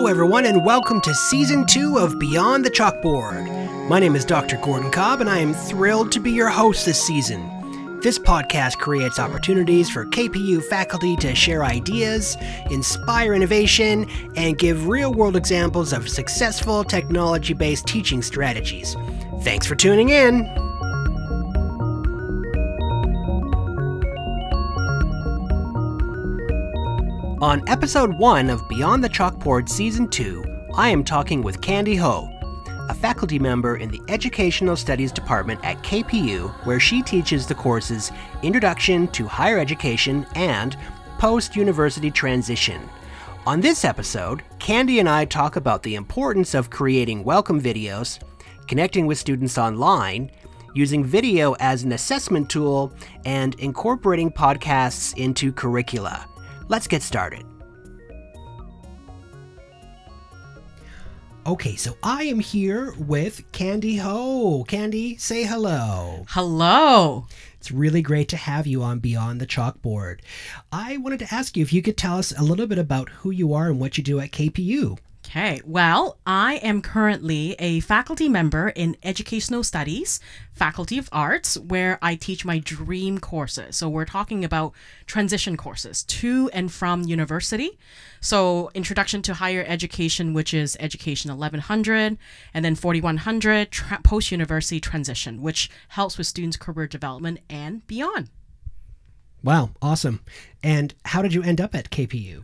Hello, everyone, and welcome to season two of Beyond the Chalkboard. My name is Dr. Gordon Cobb, and I am thrilled to be your host this season. This podcast creates opportunities for KPU faculty to share ideas, inspire innovation, and give real world examples of successful technology based teaching strategies. Thanks for tuning in. On episode 1 of Beyond the Chalkboard Season 2, I am talking with Candy Ho, a faculty member in the Educational Studies Department at KPU, where she teaches the courses Introduction to Higher Education and Post University Transition. On this episode, Candy and I talk about the importance of creating welcome videos, connecting with students online, using video as an assessment tool, and incorporating podcasts into curricula. Let's get started. Okay, so I am here with Candy Ho. Candy, say hello. Hello. It's really great to have you on Beyond the Chalkboard. I wanted to ask you if you could tell us a little bit about who you are and what you do at KPU. Okay, well, I am currently a faculty member in Educational Studies, Faculty of Arts, where I teach my dream courses. So we're talking about transition courses to and from university. So Introduction to Higher Education, which is Education 1100, and then 4100, tra- Post University Transition, which helps with students' career development and beyond. Wow, awesome. And how did you end up at KPU?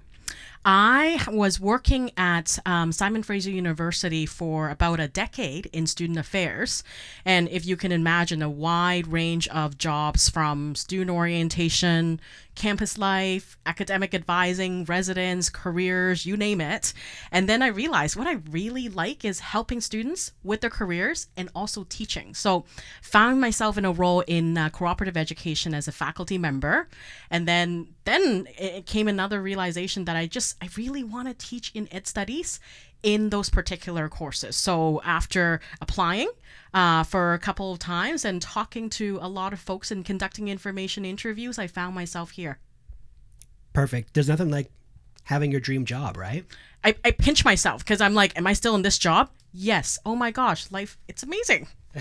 I was working at um, Simon Fraser University for about a decade in student affairs. And if you can imagine a wide range of jobs from student orientation, campus life, academic advising, residence, careers, you name it. And then I realized what I really like is helping students with their careers and also teaching. So found myself in a role in uh, cooperative education as a faculty member. And then then it came another realization that I just I really want to teach in ed studies in those particular courses. So after applying uh, for a couple of times and talking to a lot of folks and conducting information interviews, I found myself here. Perfect. There's nothing like having your dream job, right? I, I pinch myself because I'm like, am I still in this job? Yes. Oh my gosh, life, it's amazing.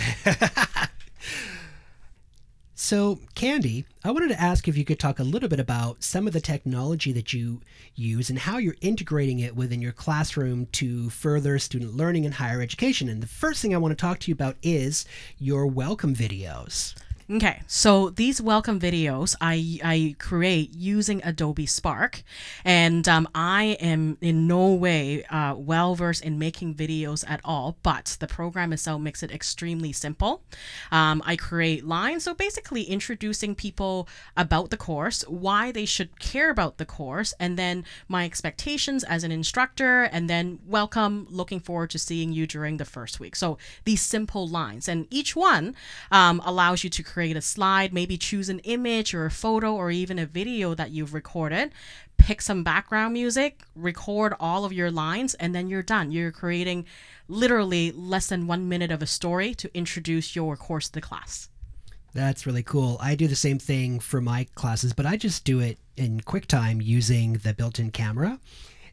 So, Candy, I wanted to ask if you could talk a little bit about some of the technology that you use and how you're integrating it within your classroom to further student learning in higher education. And the first thing I want to talk to you about is your welcome videos. Okay, so these welcome videos I, I create using Adobe Spark, and um, I am in no way uh, well versed in making videos at all, but the program itself makes it extremely simple. Um, I create lines, so basically introducing people about the course, why they should care about the course, and then my expectations as an instructor, and then welcome, looking forward to seeing you during the first week. So these simple lines, and each one um, allows you to create a slide, maybe choose an image or a photo or even a video that you've recorded, pick some background music, record all of your lines, and then you're done. You're creating literally less than one minute of a story to introduce your course to the class. That's really cool. I do the same thing for my classes, but I just do it in QuickTime using the built in camera.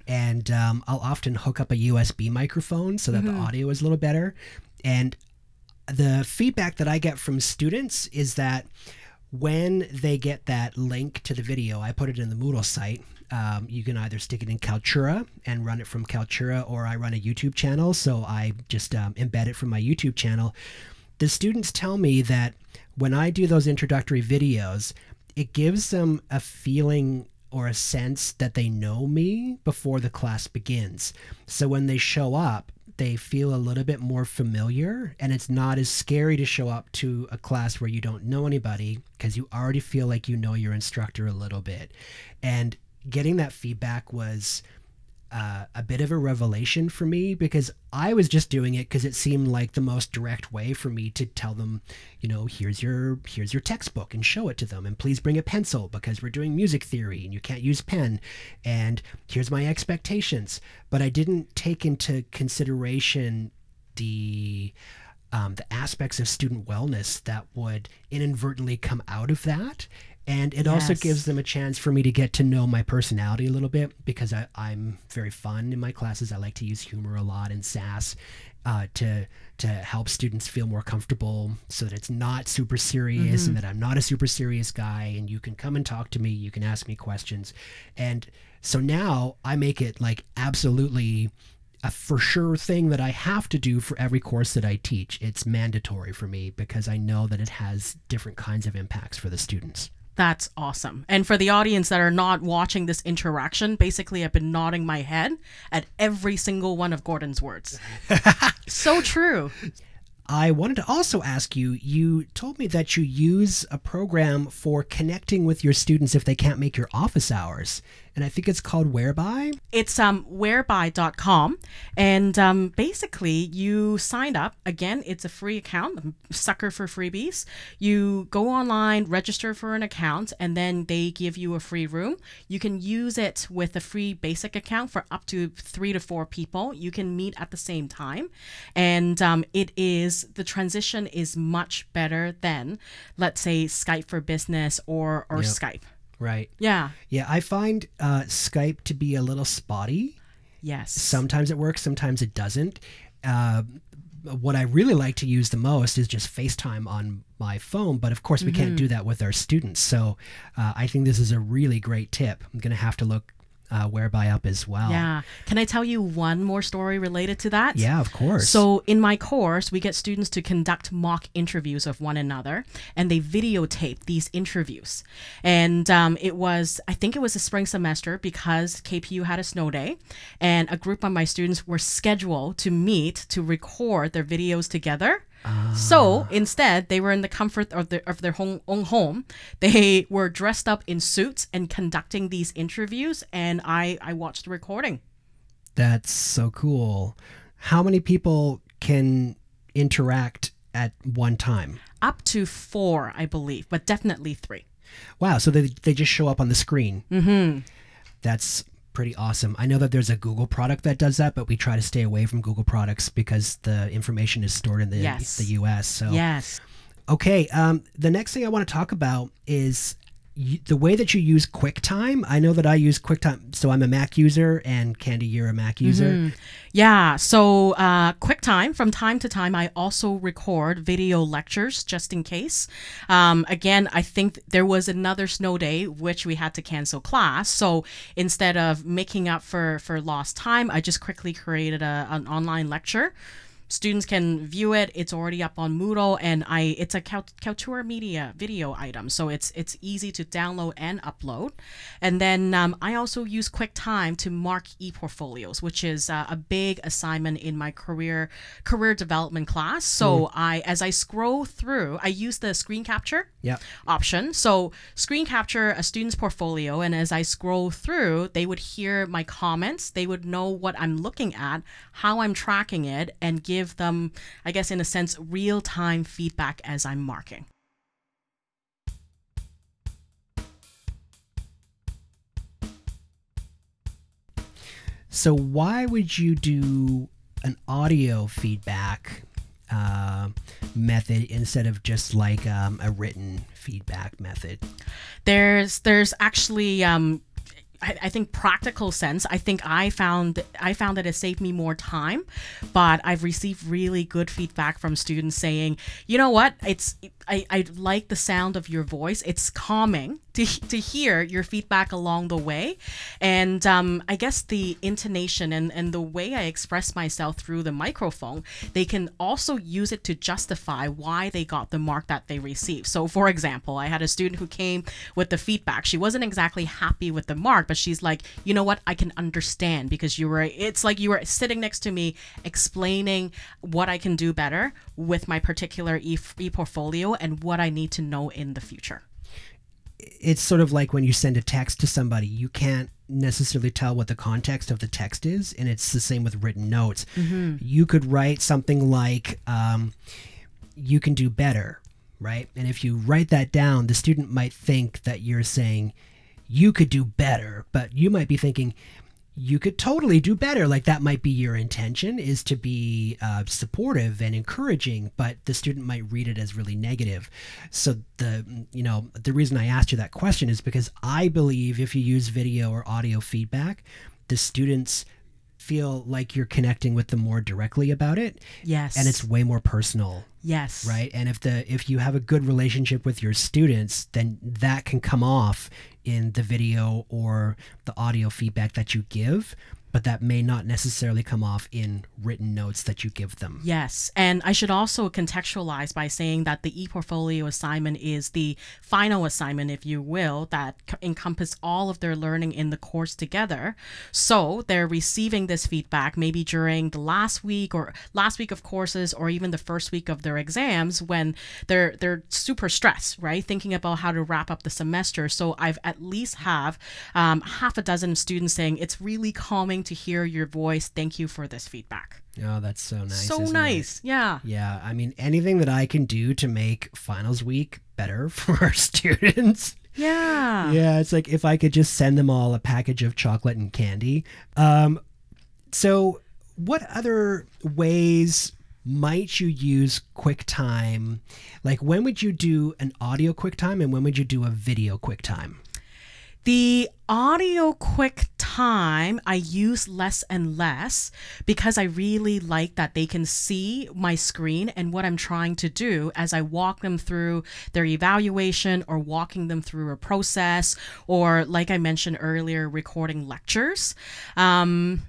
And um, I'll often hook up a USB microphone so that mm-hmm. the audio is a little better. And the feedback that I get from students is that when they get that link to the video, I put it in the Moodle site. Um, you can either stick it in Kaltura and run it from Kaltura, or I run a YouTube channel, so I just um, embed it from my YouTube channel. The students tell me that when I do those introductory videos, it gives them a feeling or a sense that they know me before the class begins. So when they show up, they feel a little bit more familiar and it's not as scary to show up to a class where you don't know anybody because you already feel like you know your instructor a little bit. And getting that feedback was uh, a bit of a revelation for me because I was just doing it because it seemed like the most direct way for me to tell them, you know, here's your here's your textbook and show it to them, and please bring a pencil because we're doing music theory and you can't use pen, and here's my expectations. But I didn't take into consideration the um, the aspects of student wellness that would inadvertently come out of that And it also gives them a chance for me to get to know my personality a little bit because I, I'm very fun in my classes. I like to use humor a lot and sass uh, to to help students feel more comfortable so that it's not super serious and that I'm not a super serious guy and you can come and talk to me, you can ask me questions. And so now I make it like absolutely a for sure thing that I have to do for every course that I teach. It's mandatory for me because I know that it has different kinds of impacts for the students. That's awesome. And for the audience that are not watching this interaction, basically, I've been nodding my head at every single one of Gordon's words. so true. I wanted to also ask you you told me that you use a program for connecting with your students if they can't make your office hours. And I think it's called Whereby. It's um whereby.com and um basically you sign up. Again it's a free account um, sucker for freebies. You go online register for an account and then they give you a free room. You can use it with a free basic account for up to 3 to 4 people. You can meet at the same time. And um, it is the transition is much better than let's say Skype for business or or Skype Right. yeah Yeah, I find uh, Skype to be a little spotty. yes Sometimes it works, sometimes it doesn't. Uh, what I really like to use the most is just FaceTime on my phone, but of course we can't do that with our students. So uh, I think this is a really great tip. I'm going to have to look uh, Whereby up as well. Yeah. Can I tell you one more story related to that? Yeah, of course. So, in my course, we get students to conduct mock interviews of one another, and they videotape these interviews. And um, it was, I think it was a spring semester because KPU had a snow day, and a group of my students were scheduled to meet to record their videos together. So instead, they were in the comfort of their of their home, own home. They were dressed up in suits and conducting these interviews, and I I watched the recording. That's so cool. How many people can interact at one time? Up to four, I believe, but definitely three. Wow, so they, they just show up on the screen. Mm-hmm. That's pretty awesome. I know that there's a Google product that does that, but we try to stay away from Google products because the information is stored in the, Yes. the US. So, Yes. okay, um, the next thing I want to talk about is the way that you use QuickTime. I know that I use QuickTime, so I'm a Mac user, and Candy, you're a Mac user. Yeah, so uh, QuickTime, from time to time, I also record video lectures just in case. Um, again, I think there was another snow day which we had to cancel class. So instead of making up for, for lost time, I just quickly created a, an online lecture. Students can view it. It's already up on Moodle, and I it's a Kaltura Media video item, so it's it's easy to download and upload. And then um, I also use QuickTime to mark e-portfolios, which is uh, a big assignment in my career career development class. So I as I scroll through, I use the screen capture Yep. option. So screen capture a student's portfolio, and as I scroll through, they would hear my comments. They would know what I'm looking at, how I'm tracking it, and give them, I guess, in a sense, real time feedback as I'm marking. So why would you do an audio feedback uh, method instead of just like um, a written feedback method? There's there's actually um, I, I think practical sense. I think I found I found that it saved me more time, but I've received really good feedback from students saying, you know what, it's I, I like the sound of your voice. It's calming to, to hear your feedback along the way. And um, I guess the intonation and, and the way I express myself through the microphone, they can also use it to justify why they got the mark that they received. So, for example, I had a student who came with the feedback. She wasn't exactly happy with the mark, but she's like, you know what, I can understand because you were, it's like you were sitting next to me explaining what I can do better with my particular e, e portfolio and what I need to know in the future. It's sort of like when you send a text to somebody, you can't necessarily tell what the context of the text is, and it's the same with written notes. You could write something like, um, "You can do better," right? And if you write that down, the student might think that you're saying, "You could do better," but you might be thinking, you could totally do better. Like that might be your intention is to be uh, supportive and encouraging, but the student might read it as really negative. So the you know the reason I asked you that question is because I believe if you use video or audio feedback, the students feel like you're connecting with them more directly about it Yes. and it's way more personal yes. right and if the if you have a good relationship with your students then that can come off in the video or the audio feedback that you give but that may not necessarily come off in written notes that you give them Yes, and I should also contextualize by saying that the ePortfolio assignment is the final assignment, if you will, that c- encompass all of their learning in the course together. So they're receiving this feedback maybe during the last week or last week of courses or even the first week of their exams when they're they're super stressed, right? Thinking about how to wrap up the semester. So I've at least have um, half a dozen students saying it's really calming to hear your voice. Thank you for this feedback. oh that's so nice so isn't it? nice, yeah. yeah i mean anything that i can do to make finals week better for our students Yeah. yeah it's like if i could just send them all a package of chocolate and candy um so what other ways might you use quicktime like when would you do an audio quicktime and when would you do a video quicktime The audio quick time I use less and less because I really like that they can see my screen and what I'm trying to do as I walk them through their evaluation or walking them through a process or like I mentioned earlier recording lectures. Um,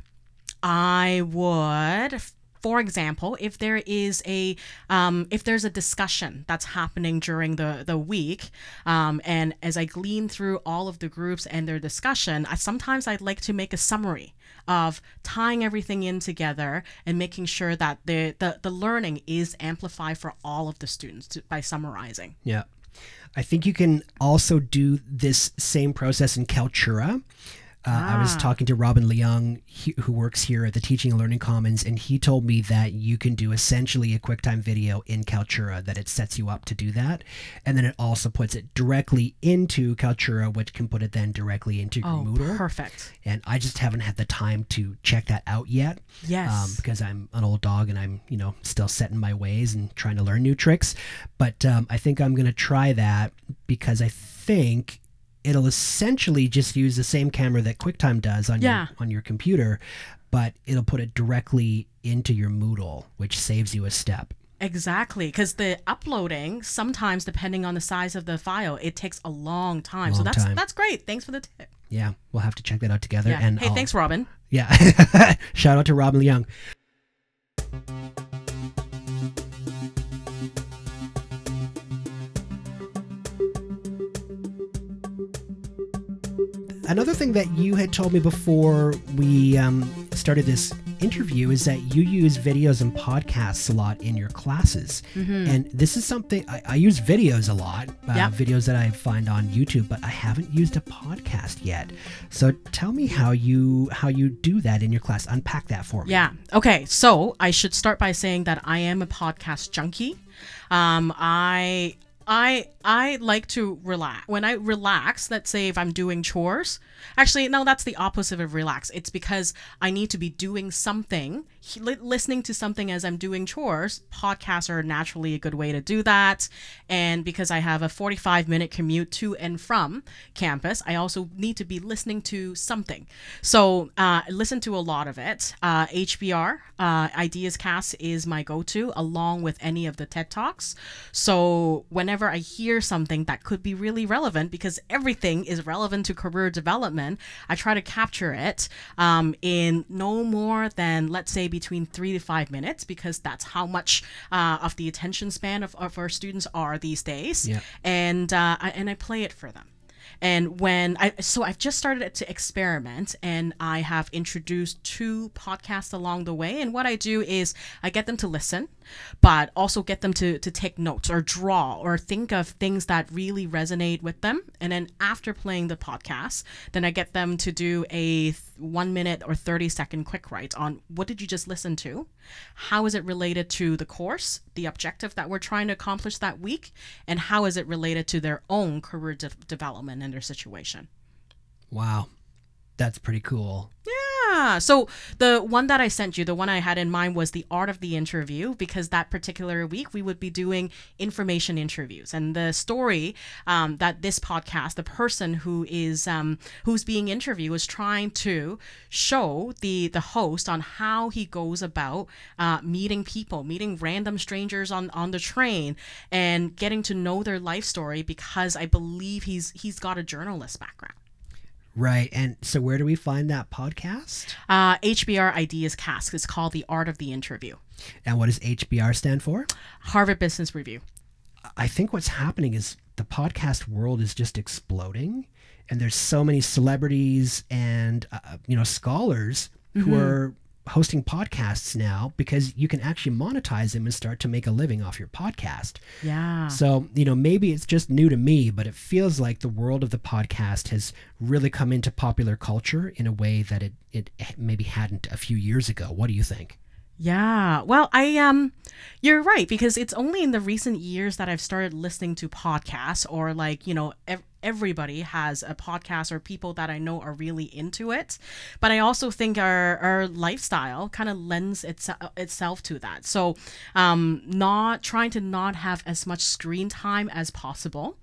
I would for example, if there is a um, if there's a discussion that's happening during the the week, um, and as I glean through all of the groups and their discussion, I, sometimes I'd like to make a summary of tying everything in together and making sure that the the, the learning is amplified for all of the students to, by summarizing. yeah i think you can also do this same process in kaltura Uh, I was Ah. talking to Robin Leung, who works here at the Teaching and Learning Commons, and he told me that you can do essentially a QuickTime video in Kaltura, that it sets you up to do that. And then it also puts it directly into Kaltura, which can put it then directly into your Oh, Moodle. perfect. And I just haven't had the time to check that out yet. Yes. Um, because I'm an old dog and I'm, you know, still set in my ways and trying to learn new tricks. But um, I think I'm going to try that because I think it'll essentially just use the same camera that QuickTime does on Yeah. your on your computer, but it'll put it directly into your Moodle, which saves you a step. Exactly, because the uploading sometimes, depending on the size of the file, it takes a long time. so that's time. that's great. Thanks for the tip. Yeah, we'll have to check that out together. Yeah. And hey, I'll- thanks, Robin. Yeah, shout out to Robin Leung. Another thing that you had told me before we um, started this interview is that you use videos and podcasts a lot in your classes. And this is something I, I use videos a lot, uh, Yeah. videos that I find on YouTube, but I haven't used a podcast yet. So tell me how you how you do that in your class. Unpack that for me. Yeah. Okay. So I should start by saying that I am a podcast junkie. Um, I I I like to relax. When I relax, let's say if I'm doing chores, actually no, that's the opposite of relax. It's because I need to be doing something, listening to something as I'm doing chores. Podcasts are naturally a good way to do that, and because I have a 45 minute commute to and from campus, I also need to be listening to something. So uh, listen to a lot of it. Uh, HBR uh, Ideas Cast is my go-to, along with any of the TED Talks. So whenever I hear something that could be really relevant, because everything is relevant to career development, I try to capture it um, in no more than let's say between three to five minutes, because that's how much uh, of the attention span of, of our students are these days. Yeah. And uh, I, and I play it for them. And when I so I've just started to experiment and I have introduced two podcasts along the way. And what I do is I get them to listen, but also get them to to take notes or draw or think of things that really resonate with them. And then after playing the podcast, then I get them to do a one minute or 30 second quick write on what did you just listen to? How is it related to the course, the objective that we're trying to accomplish that week? And how is it related to their own career de- development and their situation? Wow, that's pretty cool. Yeah. So the one that I sent you, the one I had in mind was the art of the interview, because that particular week we would be doing information interviews. And the story um, that this podcast, the person who is um, who's being interviewed, is trying to show the the host on how he goes about uh, meeting people, meeting random strangers on on the train, and getting to know their life story. Because I believe he's he's got a journalist background. Right. And so where do we find that podcast? Uh, HBR Ideas Cast. It's called The Art of the Interview. And what does HBR stand for? Harvard Business Review. I think what's happening is the podcast world is just exploding and there's so many celebrities and uh, you know scholars who are hosting podcasts now because you can actually monetize them and start to make a living off your podcast. Yeah. So, you know, maybe it's just new to me, but it feels like the world of the podcast has really come into popular culture in a way that it, it maybe hadn't a few years ago. What do you think? Yeah. Well, I um you're right because it's only in the recent years that I've started listening to podcasts or like, you know, ev- everybody has a podcast or people that I know are really into it. But I also think our our lifestyle kind of lends its, itself to that. So, um not trying to not have as much screen time as possible.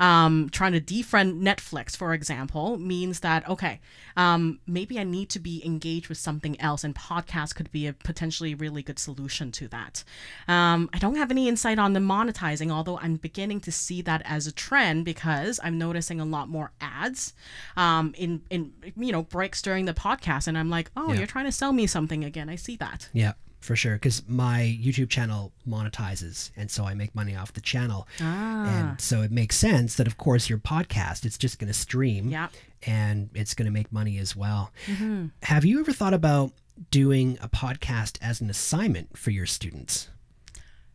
Um trying to defriend Netflix, for example, means that okay, um maybe I need to be engaged with something else and podcast could be a potentially really good solution to that. Um, I don't have any insight on the monetizing, although I'm beginning to see that as a trend because I'm noticing a lot more ads um, in in you know breaks during the podcast, and I'm like, oh, Yeah. you're trying to sell me something again. I see that. Yeah, for sure. Because my YouTube channel monetizes, and so I make money off the channel. Ah, And so it makes sense that, of course, your podcast, it's just going to stream yeah. and it's going to make money as well. hmm Have you ever thought about doing a podcast as an assignment for your students?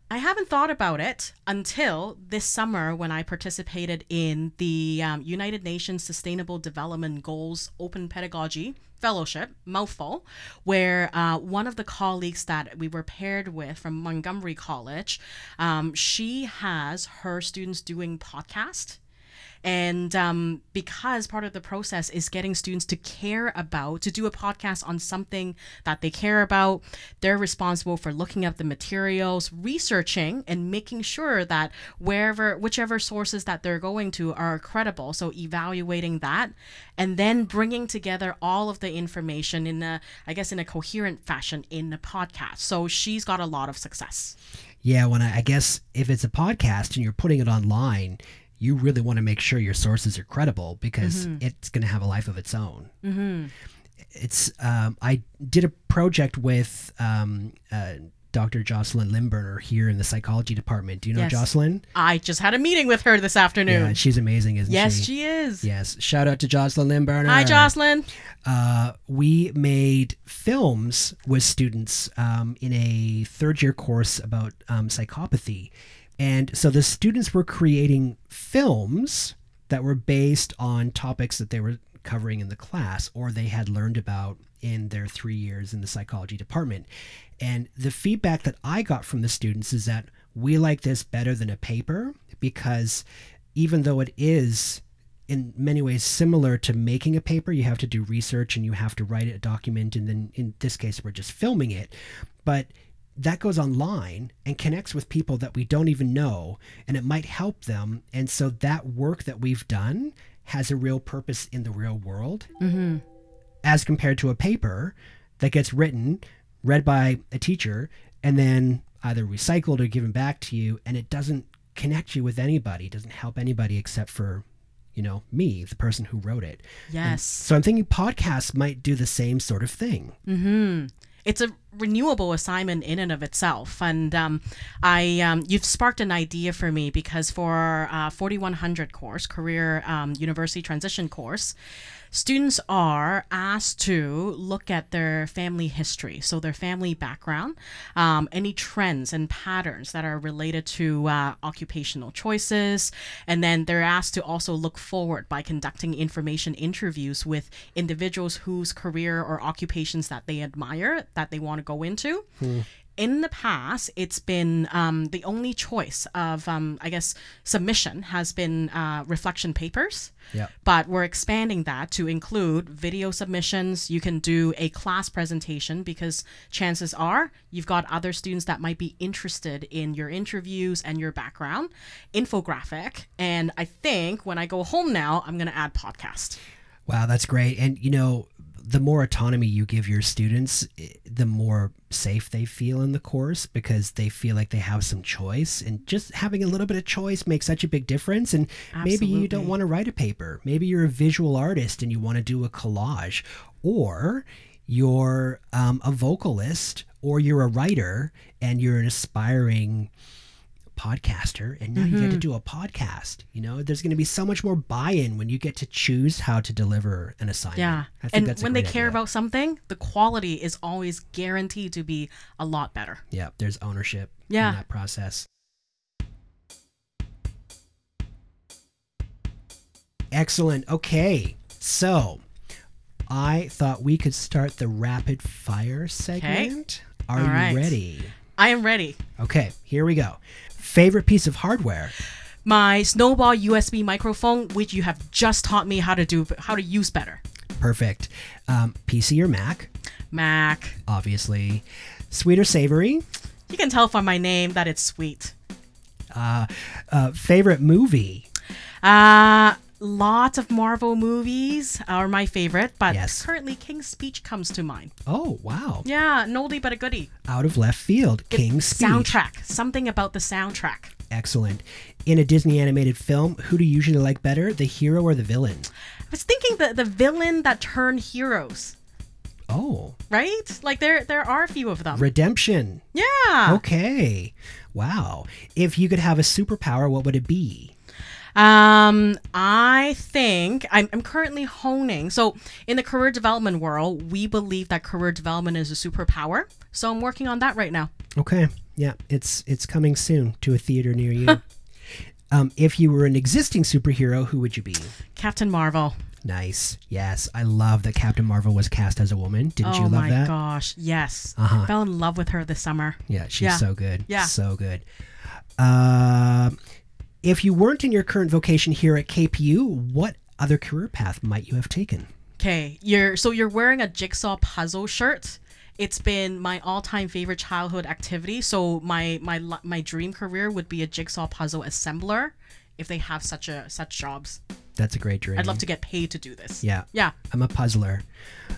I haven't thought about it until this summer when I participated in the um, United Nations Sustainable Development Goals Open Pedagogy Fellowship, mouthful, where uh, one of the colleagues that we were paired with from Montgomery College, um, she has her students doing podcast. And um, because part of the process is getting students to care about, to do a podcast on something that they care about, they're responsible for looking up the materials, researching, and making sure that wherever, whichever sources that they're going to are credible. So evaluating that, and then bringing together all of the information in a, I guess, in a coherent fashion in the podcast. So she's got a lot of success. Yeah, when I, I guess if it's a podcast and you're putting it online, you really want to make sure your sources are credible because it's going to have a life of its own. Mm-hmm. It's um, I did a project with um, uh, Dr. Jocelyn Lymburner here in the psychology department. Do you know Yes. Jocelyn? I just had a meeting with her this afternoon. Yeah, she's amazing, isn't yes, she? Yes, she is. Yes. Shout out to Jocelyn Lymburner. Hi, Jocelyn. uh, we made films with students um, in a third year course about um, psychopathy. And so the students were creating films that were based on topics that they were covering in the class or they had learned about in their three years in the psychology department. And the feedback that I got from the students is that we like this better than a paper because even though it is in many ways similar to making a paper. You have to do research and you have to write a document, and then in this case, we're just filming it. But that goes online and connects with people that we don't even know, and it might help them. And so that work that we've done has a real purpose in the real world, Mm-hmm. as compared to a paper that gets written, read by a teacher, and then either recycled or given back to you, and it doesn't connect you with anybody, doesn't help anybody except for, you know, me, the person who wrote it. Yes. So I'm thinking podcasts might do the same sort of thing. Mm-hmm. It's a renewable assignment in and of itself, and um, I um, you've sparked an idea for me because for uh, 4100 course, career um, university transition course, students are asked to look at their family history, so their family background, um, any trends and patterns that are related to uh, occupational choices, and then they're asked to also look forward by conducting information interviews with individuals whose career or occupations that they admire that they want to go into. In the past, it's been um, the only choice of, um, I guess, submission has been uh, reflection papers. Yep. But we're expanding that to include video submissions. You can do a class presentation because chances are you've got other students that might be interested in your interviews and your background, infographic. And I think when I go home now, I'm going to add podcast. Wow, that's great. And you know, the more autonomy you give your students, the more safe they feel in the course because they feel like they have some choice. And just having a little bit of choice makes such a big difference. And maybe you don't want to write a paper. Maybe you're a visual artist and you want to do a collage, or you're um, a vocalist, or you're a writer and you're an aspiring podcaster and now you Mm-hmm. get to do a podcast you know there's going to be so much more buy-in when you get to choose how to deliver an assignment Yeah. I think And that's when they care idea. about something, the quality is always guaranteed to be a lot better. yeah there's ownership Yeah. in that process excellent okay so i thought we could start the rapid fire segment are All you right. ready I am ready. okay here we go favorite piece of hardware My Snowball USB microphone, which you have just taught me how to do, how to use better. perfect um, pc or mac Mac. obviously. Sweet or savory? You can tell from my name that it's sweet. Uh, favorite movie? Uh, lots of Marvel movies are my favorite, but Yes. currently King's Speech comes to mind. Oh, wow. Yeah, an oldie but a goodie. Out of left field. King's Speech. Soundtrack. Something about the soundtrack. Excellent. In a Disney animated film, who do you usually like better, the hero or the villain? I was thinking the the villain that turned heroes, Oh, right? Like there there are a few of them. redemption. yeah. Okay. Wow. If you could have a superpower, what would it be? Um, I think I'm, I'm currently honing. So, in the career development world, we believe that career development is a superpower. So, I'm working on that right now. Okay. Yeah, it's it's coming soon to a theater near you. um, if you were an existing superhero, who would you be? Captain Marvel. Nice. Yes, I love that Captain Marvel was cast as a woman. Didn't oh you love that? Oh my gosh, yes. Uh-huh. Fell in love with her this summer. Yeah, she's Yeah. so good. Yeah. So good. Uh, if you weren't in your current vocation here at KPU, what other career path might you have taken? Okay, you're so you're wearing a jigsaw puzzle shirt. It's been my all-time favorite childhood activity. So my my my dream career would be a jigsaw puzzle assembler if they have such a such jobs. That's a great dream. I'd love to get paid to do this. Yeah. Yeah. I'm a puzzler.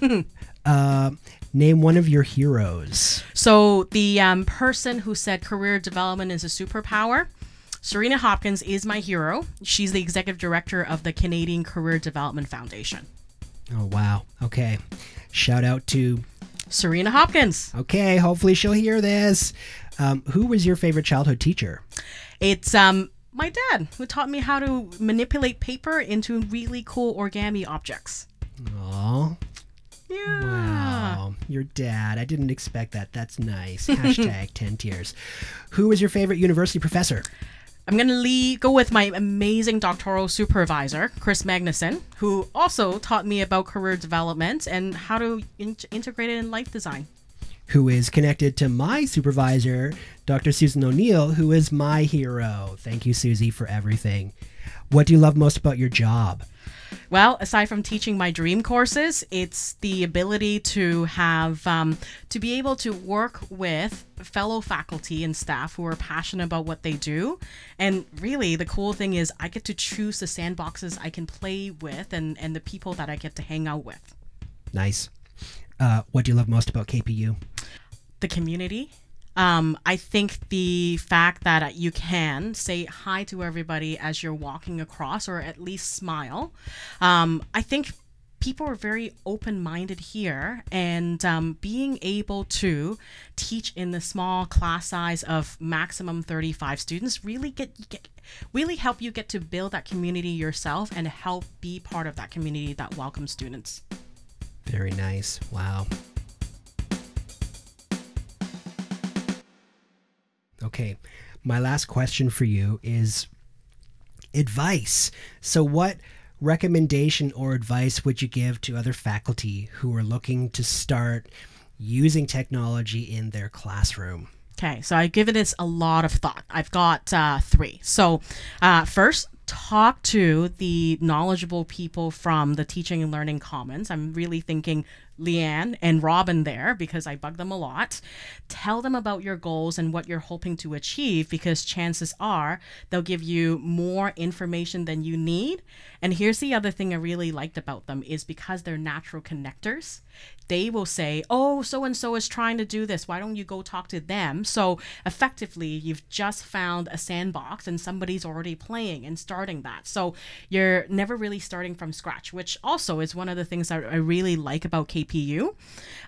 uh, name one of your heroes. So the um, person who said career development is a superpower, Sareena Hopkins is my hero. She's the executive director of the Canadian Career Development Foundation. Oh, wow. Okay. Shout out to. Sareena Hopkins. Okay, hopefully she'll hear this. Um, who was your favorite childhood teacher? It's um my dad who taught me how to manipulate paper into really cool origami objects. Oh, Yeah. wow. Your dad. I didn't expect that. That's nice. Hashtag 10 tears. Who was your favorite university professor? I'm gonna lead, go with my amazing doctoral supervisor, Kris Magnusson, who also taught me about career development and how to in- integrate it in life design. who is connected to my supervisor, Dr. Susan O'Neill, who is my hero. Thank you, Susie, for everything. What do you love most about your job? Well, aside from teaching my dream courses, it's the ability to have um, to be able to work with fellow faculty and staff who are passionate about what they do. And really, the cool thing is, I get to choose the sandboxes I can play with and and the people that I get to hang out with. Nice. Uh, what do you love most about KPU? the community. Um, I think the fact that you can say hi to everybody as you're walking across, or at least smile. Um, I think people are very open minded here, and um, being able to teach in the small class size of maximum 35 students really get, get really help you get to build that community yourself and help be part of that community that welcomes students. Very nice. Wow. Okay. My last question for you is advice. So, what recommendation or advice would you give to other faculty who are looking to start using technology in their classroom? Okay, so I've given this a lot of thought. I've got uh, three. So, uh, first, talk to the knowledgeable people from the Teaching and Learning Commons. I'm really thinking Leanne and Robin there because I bug them a lot. Tell them about your goals and what you're hoping to achieve because chances are they'll give you more information than you need. And here's the other thing I really liked about them is because they're natural connectors, they will say, "Oh, so and so is trying to do this. Why don't you go talk to them?" So effectively, you've just found a sandbox and somebody's already playing and starting that. So you're never really starting from scratch, which also is one of the things that I really like about KPU.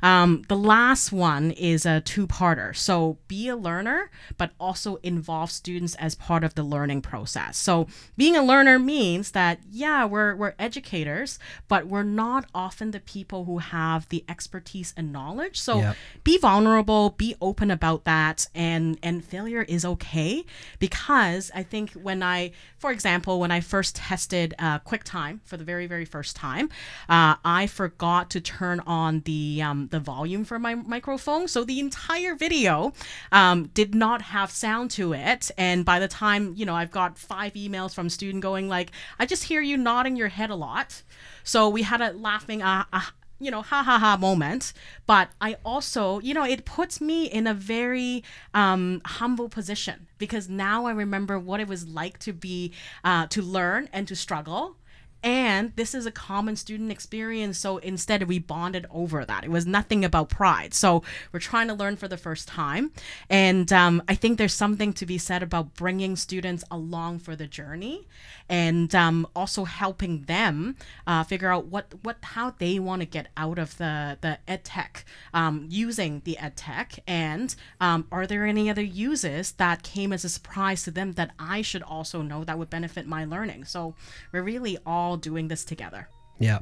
Um, the last one is a two-parter. So be a learner, but also involve students as part of the learning process. So being a learner means that yeah, we're we're educators, but we're not often the people who have the expertise and knowledge. So Yep. be vulnerable, be open about that, and and failure is okay because I think when I, for example, when I first tested uh, QuickTime for the very very first time, uh, I forgot to turn on the um, the volume for my microphone, so the entire video um, did not have sound to it. And by the time you know, I've got five emails from student going like, I just hear you nodding your head a lot. So we had a laughing uh, uh, you know, ha ha ha moment. But I also, you know, it puts me in a very um, humble position because now I remember what it was like to be, uh, to learn and to struggle. And this is a common student experience. So instead, we bonded over that. It was nothing about pride. So we're trying to learn for the first time. And um, I think there's something to be said about bringing students along for the journey and um, also helping them uh, figure out what, what how they want to get out of the, the ed tech um, using the ed tech. And um, are there any other uses that came as a surprise to them that I should also know that would benefit my learning? So we're really all doing this together. Yeah,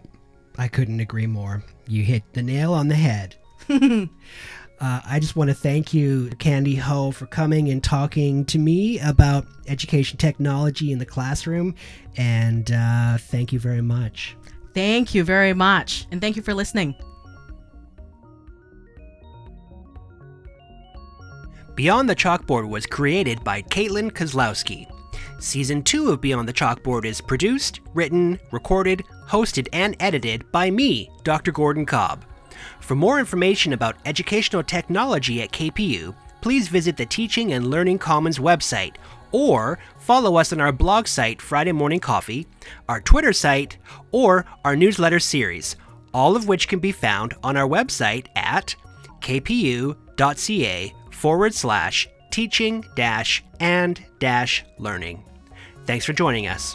I couldn't agree more. You hit the nail on the head. uh, I just want to thank you, Candy Ho, for coming and talking to me about education technology in the classroom. And uh, thank you very much. Thank you very much. And thank you for listening. Beyond the Chalkboard was created by Caitlin Kozlowski. Season 2 of Beyond the Chalkboard is produced, written, recorded, hosted, and edited by me, Dr. Gordon Cobb. For more information about educational technology at KPU, please visit the Teaching and Learning Commons website or follow us on our blog site, Friday Morning Coffee, our Twitter site, or our newsletter series, all of which can be found on our website at kpu.ca forward slash teaching dash and dash learning. Thanks for joining us.